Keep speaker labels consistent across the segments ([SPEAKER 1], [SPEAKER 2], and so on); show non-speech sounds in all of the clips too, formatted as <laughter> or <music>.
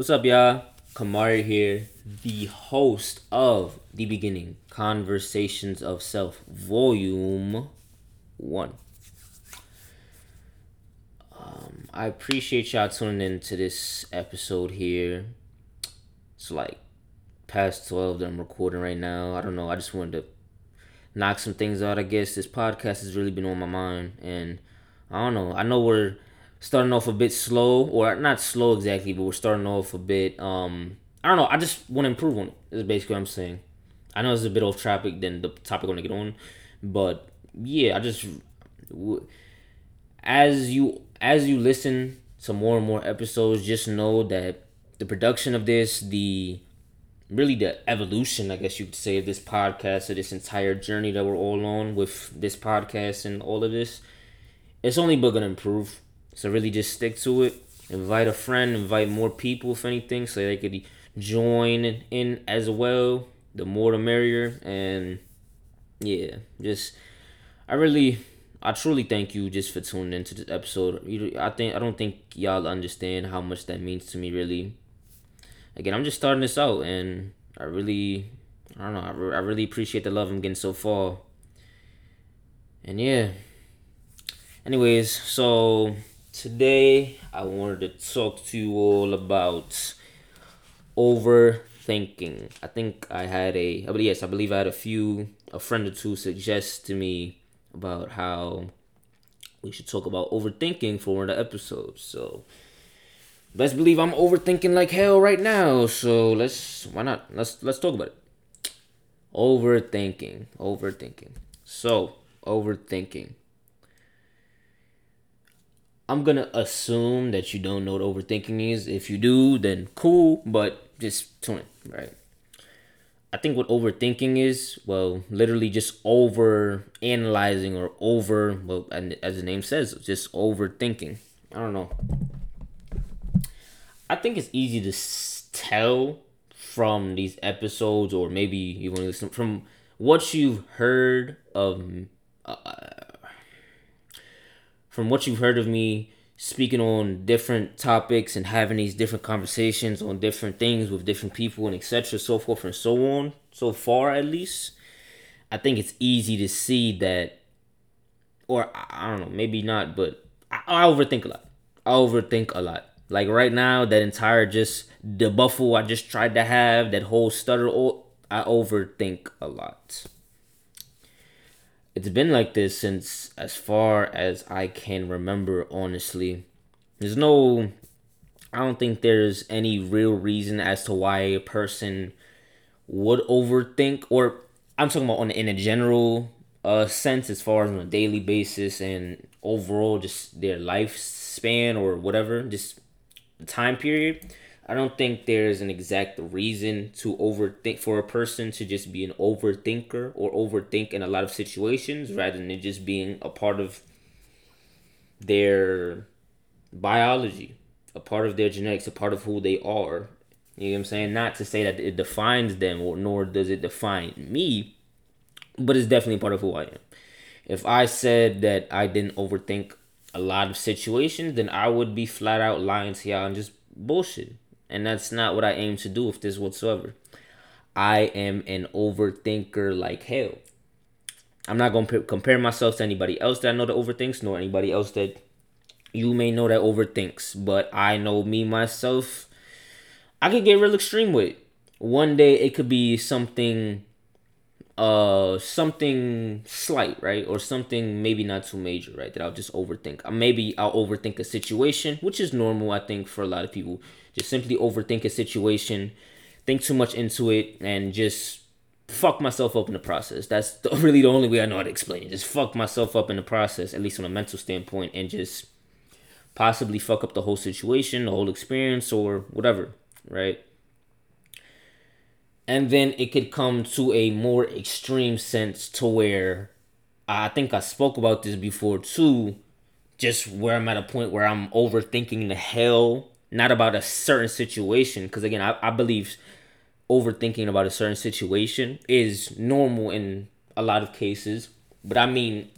[SPEAKER 1] What's up, y'all? Kamari here, the host of The Beginning Conversations of Self, Volume 1. Um, I appreciate y'all tuning in to this episode here. It's like past 12 that I'm recording right now. I don't know. I just wanted to knock some things out, I guess. This podcast has really been on my mind. And I don't know. I know we're starting off a bit slow, or not slow exactly, but we're starting off a bit. Um, I don't know. I just want to improve on it. Is basically what I'm saying. I know it's a bit off topic than the topic I want to get on, but yeah, I just as you as you listen to more and more episodes, just know that the production of this, the really the evolution, I guess you could say, of this podcast, of this entire journey that we're all on with this podcast and all of this, it's only but gonna improve. So really just stick to it. Invite a friend, invite more people if anything, so they could join in as well. The more the merrier. And yeah, just I really I truly thank you just for tuning into this episode. I think I don't think y'all understand how much that means to me really. Again, I'm just starting this out and I really I don't know, I, re- I really appreciate the love I'm getting so far. And yeah. Anyways, so Today, I wanted to talk to you all about overthinking. I think I had a, but yes, I believe I had a few, a friend or two suggest to me about how we should talk about overthinking for one of the episodes. So, best believe I'm overthinking like hell right now. So let's, why not? Let's let's talk about it. Overthinking, overthinking. So, overthinking. I'm gonna assume that you don't know what overthinking is. If you do, then cool, but just tune right? I think what overthinking is, well, literally just over analyzing or over, well, and as the name says, just overthinking. I don't know. I think it's easy to tell from these episodes, or maybe even listen from what you've heard of uh, from what you've heard of me speaking on different topics and having these different conversations on different things with different people and etc so forth and so on so far at least i think it's easy to see that or i don't know maybe not but i, I overthink a lot. I overthink a lot. Like right now that entire just the buffle i just tried to have that whole stutter i overthink a lot it's been like this since as far as I can remember, honestly. There's no, I don't think there's any real reason as to why a person would overthink, or I'm talking about on in a general uh, sense, as far as on a daily basis and overall just their lifespan or whatever, just time period. I don't think there's an exact reason to overthink for a person to just be an overthinker or overthink in a lot of situations rather than it just being a part of their biology, a part of their genetics, a part of who they are. You know what I'm saying? Not to say that it defines them or nor does it define me, but it's definitely part of who I am. If I said that I didn't overthink a lot of situations, then I would be flat out lying to y'all and just bullshit and that's not what I aim to do with this whatsoever. I am an overthinker like hell. I'm not going to compare myself to anybody else that I know that overthinks, nor anybody else that you may know that overthinks. But I know me myself, I could get real extreme with it. One day it could be something uh something slight right or something maybe not too major right that i'll just overthink uh, maybe i'll overthink a situation which is normal i think for a lot of people just simply overthink a situation, think too much into it, and just fuck myself up in the process. That's the, <laughs> really the only way I know how to explain it. Just fuck myself up in the process, at least from a mental standpoint, and just possibly fuck up the whole situation, the whole experience, or whatever, right? And then it could come to a more extreme sense to where I think I spoke about this before too, just where I'm at a point where I'm overthinking the hell not about a certain situation. Because again, I, I believe overthinking about a certain situation is normal in a lot of cases. But I mean,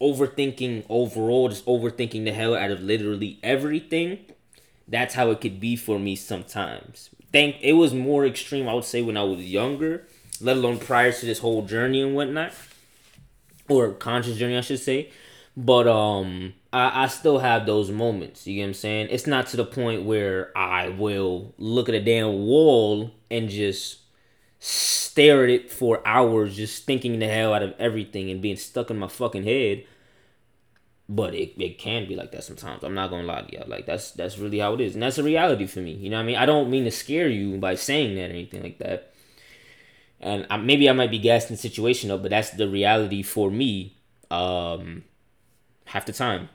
[SPEAKER 1] overthinking overall, just overthinking the hell out of literally everything, that's how it could be for me sometimes. Think it was more extreme, I would say, when I was younger, let alone prior to this whole journey and whatnot, or conscious journey, I should say. But um, I, I still have those moments. You get what I'm saying? It's not to the point where I will look at a damn wall and just stare at it for hours, just thinking the hell out of everything and being stuck in my fucking head. But it, it can be like that sometimes. I'm not gonna lie to you. Like that's that's really how it is. And that's a reality for me. You know what I mean? I don't mean to scare you by saying that or anything like that. And I, maybe I might be gassing the situation up, but that's the reality for me. Um, half the time,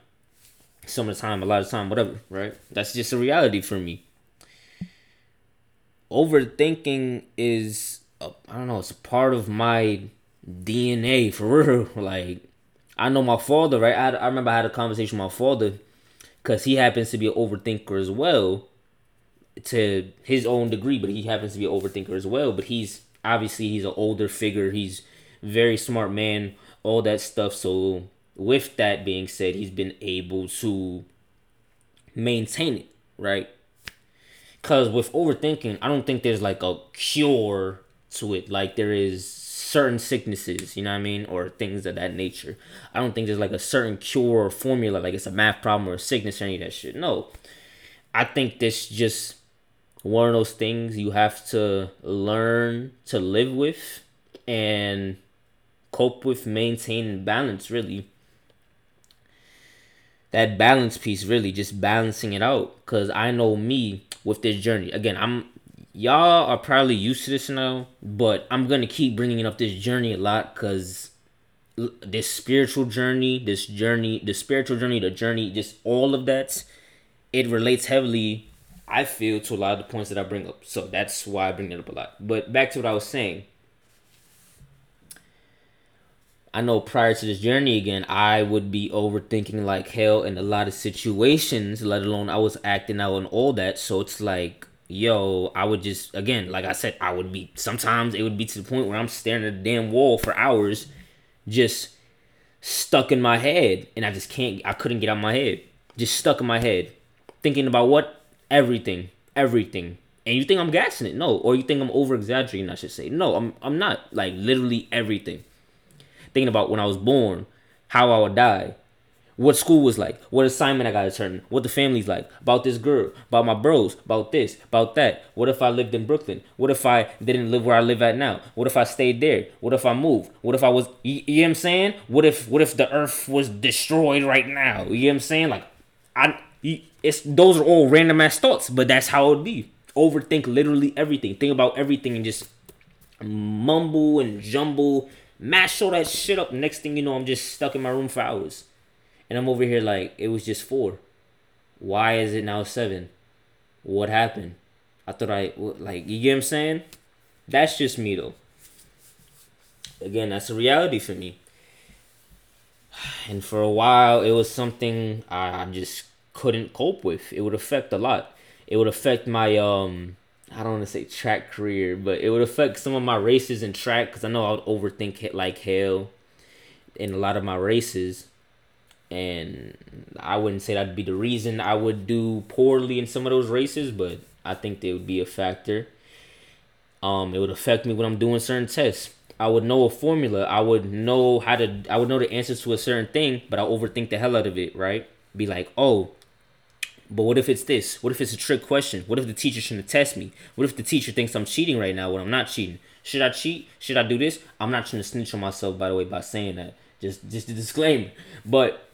[SPEAKER 1] some of the time, a lot of time, whatever. Right? That's just a reality for me. Overthinking is, I don't know, it's a part of my DNA <laughs> for real. Like I know my father, right? I, I remember I had a conversation with my father because he happens to be an overthinker as well to his own degree, but he happens to be an overthinker as well. But he's obviously he's an older figure. He's very smart man, all that stuff. So with that being said, he's been able to maintain it, right? Cause with overthinking, I don't think there's like a cure to it. Like there is certain sicknesses, you know what I mean, or things of that nature. I don't think there's like a certain cure or formula, like it's a math problem or a sickness or any of that shit. No, I think this just one of those things you have to learn to live with and cope with, maintain, and balance. Really, that balance piece, really, just balancing it out. Cause I know me with this journey. Again, I'm y'all are probably used to this now, but I'm gonna keep bringing up this journey a lot because this spiritual journey, this journey, the spiritual journey, the journey, just all of that, it relates heavily. I feel to a lot of the points that I bring up, so that's why I bring it up a lot. But back to what I was saying. I know prior to this journey again, I would be overthinking like hell in a lot of situations, let alone I was acting out and all that. So it's like yo, I would just again, like I said, I would be sometimes it would be to the point where I'm staring at the damn wall for hours, just stuck in my head, and I just can't I couldn't get out my head. Just stuck in my head. Thinking about what? Everything. Everything. And you think I'm gassing it? No. Or you think I'm over exaggerating, I should say. No, I'm I'm not. Like literally everything. Thinking about when I was born, how I would die, what school was like, what assignment I got to turn, what the family's like, about this girl, about my bros, about this, about that. What if I lived in Brooklyn? What if I didn't live where I live at now? What if I stayed there? What if I moved? What if I was, you, you know what I'm saying? What if, what if the earth was destroyed right now? You know what I'm saying? Like, I, it's, those are all random ass thoughts, but that's how it be. Overthink literally everything. Think about everything and just mumble and jumble, mash all that shit up. Next thing you know, I'm just stuck in my room for hours. And I'm over here like, it was just four. Why is it now seven? What happened? I thought I, like, you get what I'm saying? That's just me though. Again, that's a reality for me. <sighs> And for a while, it was something I just couldn't cope with. It would affect a lot. It would affect my, um, I don't want to say track career, but it would affect some of my races in track because I know I would overthink it like hell in a lot of my races and I wouldn't say that'd be the reason I would do poorly in some of those races, but I think they would be a factor. Um, it would affect me when I'm doing certain tests. I would know a formula. I would know how to. I would know the answers to a certain thing, but I overthink the hell out of it. Right? Be like, oh, but what if it's this? What if it's a trick question? What if the teacher shouldn't test me? What if the teacher thinks I'm cheating right now when I'm not cheating? Should I cheat? Should I do this? I'm not trying to snitch on myself, by the way, by saying that. Just, just a disclaimer. But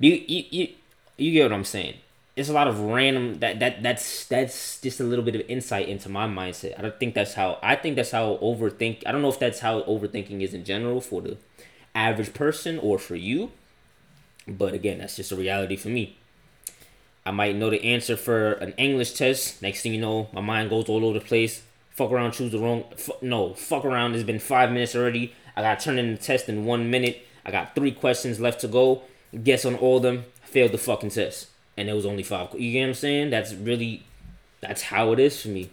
[SPEAKER 1] you you you, you get what I'm saying? It's a lot of random that that that's that's just a little bit of insight into my mindset. I don't think that's how I think that's how overthink. I don't know if that's how overthinking is in general for the average person or for you. But again, that's just a reality for me. I might know the answer for an English test. Next thing you know, my mind goes all over the place. Fuck around, choose the wrong. F- no, fuck around. It's been five minutes already. I got to turn in the test in one minute. I got three questions left to go guess on all of them, failed the fucking test. And it was only five. You get what I'm saying? That's really, that's how it is for me.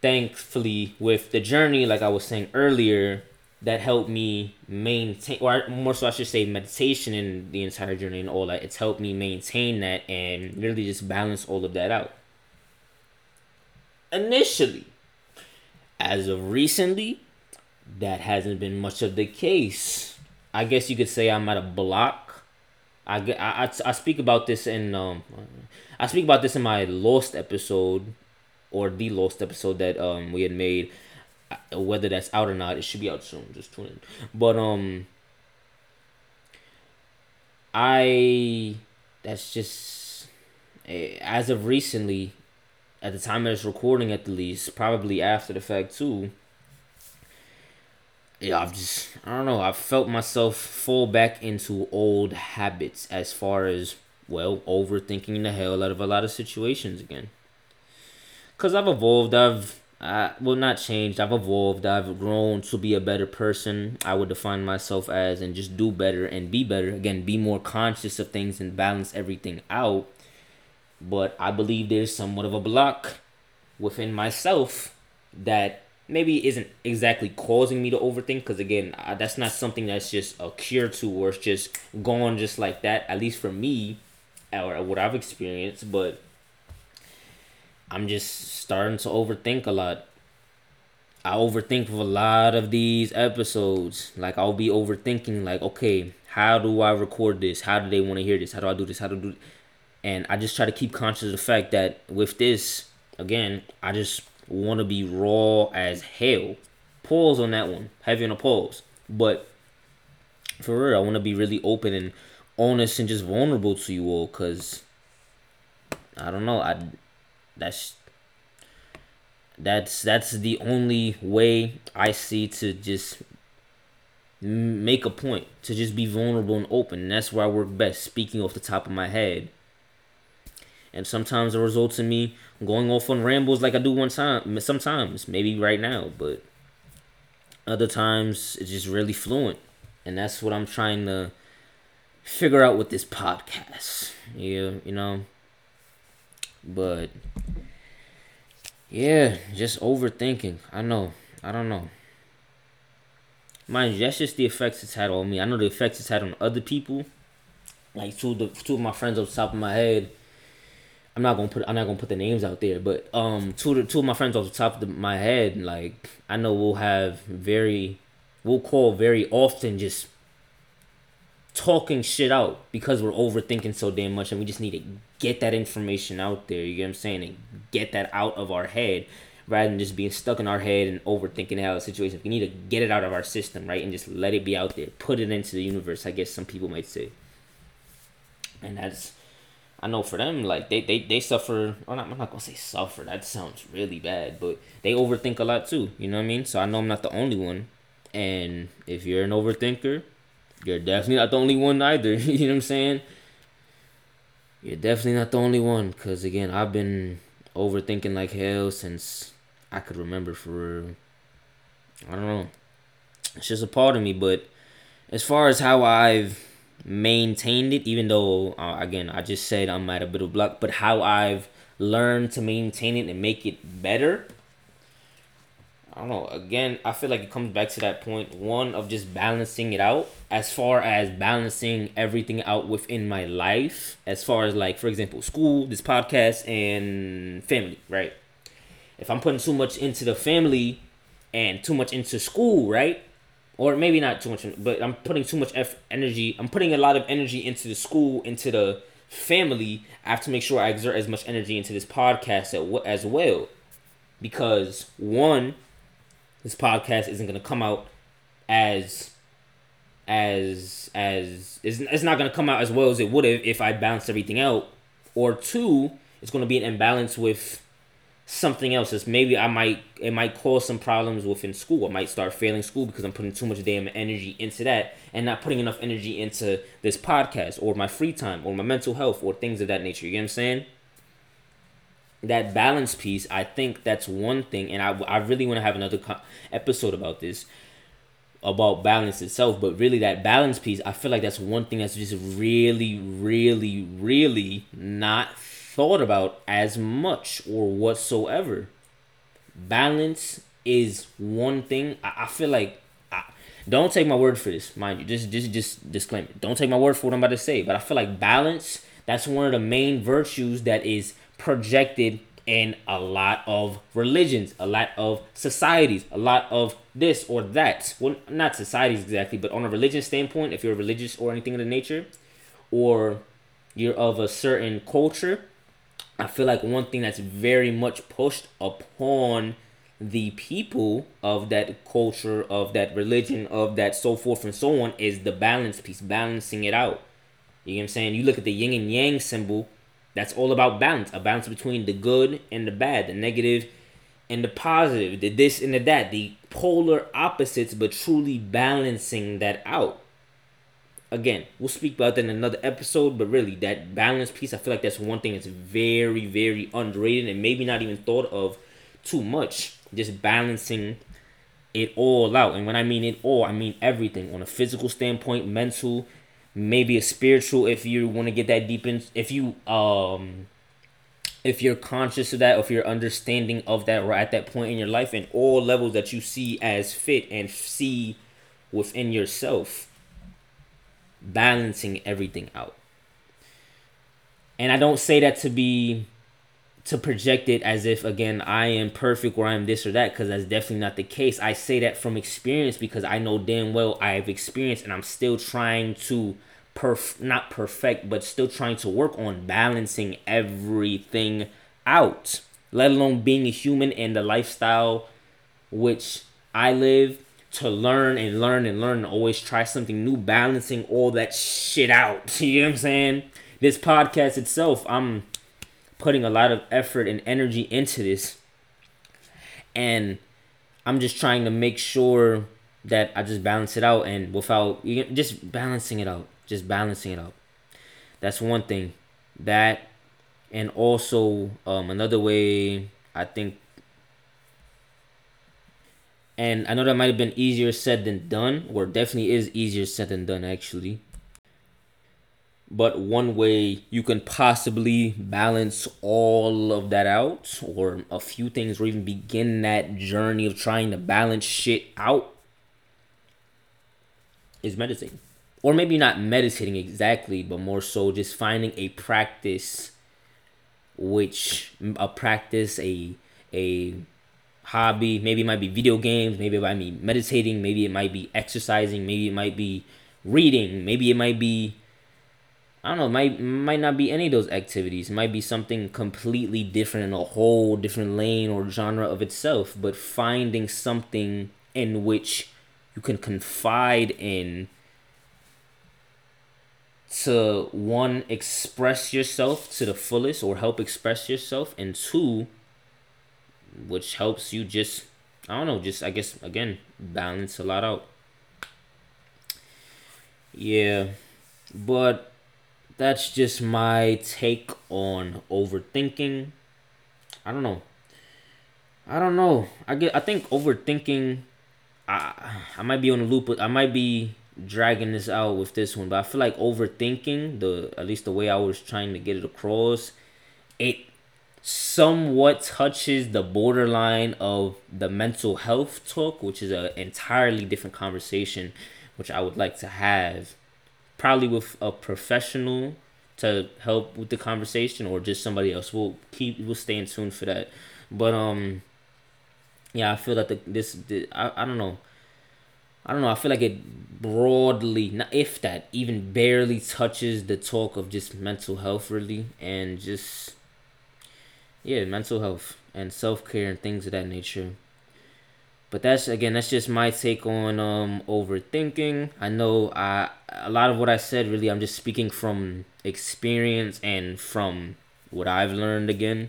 [SPEAKER 1] Thankfully, with the journey, like I was saying earlier, that helped me maintain, or more so, I should say, meditation in the entire journey and all that. It's helped me maintain that and really just balance all of that out. Initially, as of recently, that hasn't been much of the case. I guess you could say I'm at a block. I, I, I speak about this in um, I speak about this in my lost episode, or the lost episode that um we had made whether that's out or not, it should be out soon. Just tune in. But um, I that's just eh, as of recently, at the time of this recording, at the least, probably after the fact too. Yeah, I've just I don't know. I've felt myself fall back into old habits as far as well overthinking the hell out of a lot of situations again. Cause I've evolved. I've I well not changed. I've evolved. I've grown to be a better person. I would define myself as and just do better and be better. Again, be more conscious of things and balance everything out. But I believe there's somewhat of a block within myself that maybe isn't exactly causing me to overthink because again I, that's not something that's just a cure to or it's just gone just like that at least for me or what i've experienced but I'm just starting to overthink a lot. I overthink a lot of these episodes. Like I'll be overthinking like, okay, how do I record this? How do they want to hear this? How do I do this? How do I do and I just try to keep conscious of the fact that with this, again, I just want to be raw as hell. Pause on that one. Heavy on a pause. But for real, I want to be really open and honest and just vulnerable to you all because I don't know. I that's that's that's the only way I see to just make a point to just be vulnerable and open. And that's where I work best, speaking off the top of my head. And sometimes it results in me going off on rambles like I do one time. Sometimes, maybe right now, but other times it's just really fluent, and that's what I'm trying to figure out with this podcast. Yeah, you know. But yeah, just overthinking. I know. I don't know. Mind you, that's just the effects it's had on me. I know the effects it's had on other people. Like two of the two of my friends off the top of my head. I'm not gonna put I'm not gonna put the names out there, but um two of the, two of my friends off the top of the, my head, like I know we'll have very we'll call very often just talking shit out because we're overthinking so damn much and we just need to get that information out there, you get what I'm saying? And get that out of our head rather than just being stuck in our head and overthinking how the situation. We need to get it out of our system, right? And just let it be out there. Put it into the universe, I guess some people might say. And that's I know for them, like they they, they suffer not, I'm not gonna say suffer, that sounds really bad, but they overthink a lot too, you know what I mean? So I know I'm not the only one. And if you're an overthinker, you're definitely not the only one either. <laughs> you know what I'm saying? You're definitely not the only one. Because, again, I've been overthinking like hell since I could remember for I don't know. It's just a part of me. But as far as how I've maintained it, even though, uh, again, I just said I'm at a bit of block, but how I've learned to maintain it and make it better I don't know. Again, I feel like it comes back to that point one of just balancing it out as far as balancing everything out within my life, as far as like, for example, school, this podcast, and family, right? If I'm putting too much into the family and too much into school, right? Or maybe not too much, but I'm putting too much energy. I'm putting a lot of energy into the school, into the family. I have to make sure I exert as much energy into this podcast as well. Because one, this podcast isn't gonna come out as as as it's, it's not gonna come out as well as it would have if I balanced everything out. Or two, it's gonna be an imbalance with something else. It's maybe I might it might cause some problems within school. I might start failing school because I'm putting too much damn energy into that and not putting enough energy into this podcast or my free time or my mental health or things of that nature. You get what I'm saying? That balance piece, I think that's one thing, and I, I really want to have another co- episode about this, about balance itself. But really, that balance piece, I feel like that's one thing that's just really, really, really not thought about as much or whatsoever. Balance is one thing. I, I feel like I, Don't take my word for this, mind you. Just just just disclaimer. Don't take my word for what I'm about to say. But I feel like balance, that's one of the main virtues that is projected in a lot of religions, a lot of societies, a lot of this or that. Well, not societies exactly, but on a religious standpoint, if you're religious or anything of the nature, or you're of a certain culture, I feel like one thing that's very much pushed upon the people of that culture, of that religion, of that so forth and so on is the balance piece, balancing it out. You know what I'm saying? You look at the yin and yang symbol, that's all about balance, a balance between the good and the bad, the negative and the positive, the this and the that, the polar opposites, but truly balancing that out. Again, we'll speak about that in another episode, but really, that balance piece, I feel like that's one thing that's very, very underrated and maybe not even thought of too much just balancing it all out. And when I mean it all, I mean everything on a physical standpoint, mental, maybe a spiritual if you want to get that deep in if you um if you're conscious of that, if you're understanding of that right at that point in your life and all levels that you see as fit and see within yourself, balancing everything out. And I don't say that to be to project it as if again I am perfect or I'm this or that because that's definitely not the case. I say that from experience because I know damn well I have experienced and I'm still trying to perf not perfect but still trying to work on balancing everything out. Let alone being a human and the lifestyle which I live to learn and learn and learn and always try something new, balancing all that shit out. <laughs> You know what I'm saying? This podcast itself, I'm putting a lot of effort and energy into this. And I'm just trying to make sure that I just balance it out and without just balancing it out, just balancing it out. That's one thing. That and also um, another way I think and I know that might have been easier said than done, or definitely is easier said than done actually but one way you can possibly balance all of that out or a few things or even begin that journey of trying to balance shit out is meditating. Or maybe not meditating exactly but more so just finding a practice which a practice a a hobby. Maybe it might be video games maybe it might be meditating maybe it might be exercising maybe it might be reading maybe it might be I don't know, might might not be any of those activities. It might be something completely different in a whole different lane or genre of itself, but finding something in which you can confide in to one express yourself to the fullest or help express yourself and two which helps you just I don't know, just I guess again balance a lot out. Yeah. But that's just my take on overthinking. I don't know. I don't know. I get. I think overthinking. I I might be on a loop. I might be dragging this out with this one, but I feel like overthinking the at least the way I was trying to get it across, it somewhat touches the borderline of the mental health talk, which is an entirely different conversation, which I would like to have probably with a professional to help with the conversation or just somebody else. We'll keep we'll stay in tune for that. But um yeah, I feel that the this the, I, I don't know. I don't know. I feel like it broadly, if that, even barely touches the talk of just mental health, really, and just yeah, mental health and self care and things of that nature. But that's again, that's just my take on um overthinking. I know I a lot of what I said really I'm just speaking from experience and from what I've learned again.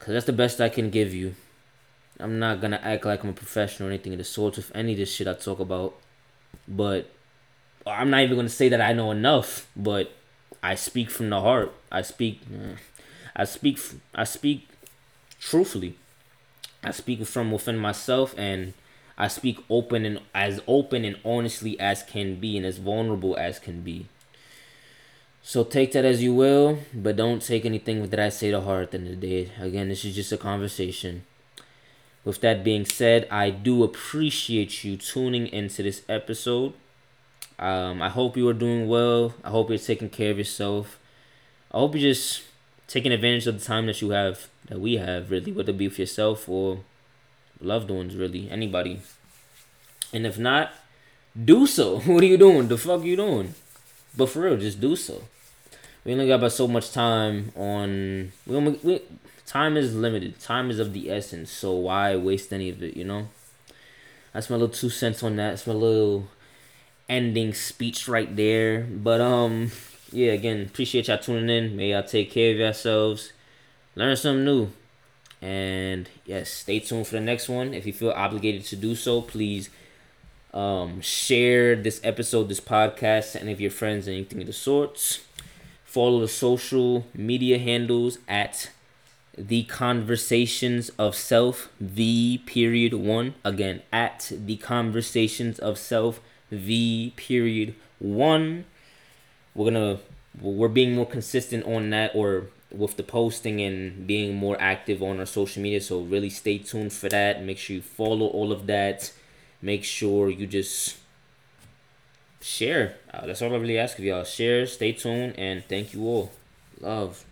[SPEAKER 1] Cause that's the best I can give you. I'm not gonna act like I'm a professional or anything of the sort with any of this shit I talk about. But I'm not even gonna say that I know enough, but I speak from the heart. I speak I speak I speak truthfully. I speak from within myself and I speak open and as open and honestly as can be and as vulnerable as can be. So take that as you will, but don't take anything that I say to heart at the end of the day. Again, this is just a conversation. with that being said, I do appreciate you tuning into this episode. Um, I hope you are doing well. I hope you're taking care of yourself. I hope you're just taking advantage of the time that you have, that we have, really, whether it be with yourself or loved ones, really, anybody. And if not, do so. <laughs> What are you doing? The fuck you doing? But for real, just do so. We only got about so much time on. We only we, time is limited. Time is of the essence. So why waste any of it? You know. That's my little two cents on that. It's my little ending speech right there. But um, yeah. Again, appreciate y'all tuning in. May y'all take care of yourselves. Learn something new. And yes, stay tuned for the next one. If you feel obligated to do so, please um, share this episode, this podcast to any of your friends, anything of the sorts. Follow the social media handles at the conversations of self v period one again at the conversations of self v period one we're gonna we're being more consistent on that or with the posting and being more active on our social media. So really stay tuned for that. Make sure you follow all of that. Make sure you just share. Uh, that's all i really ask of y'all. Share stay tuned and thank you all. Love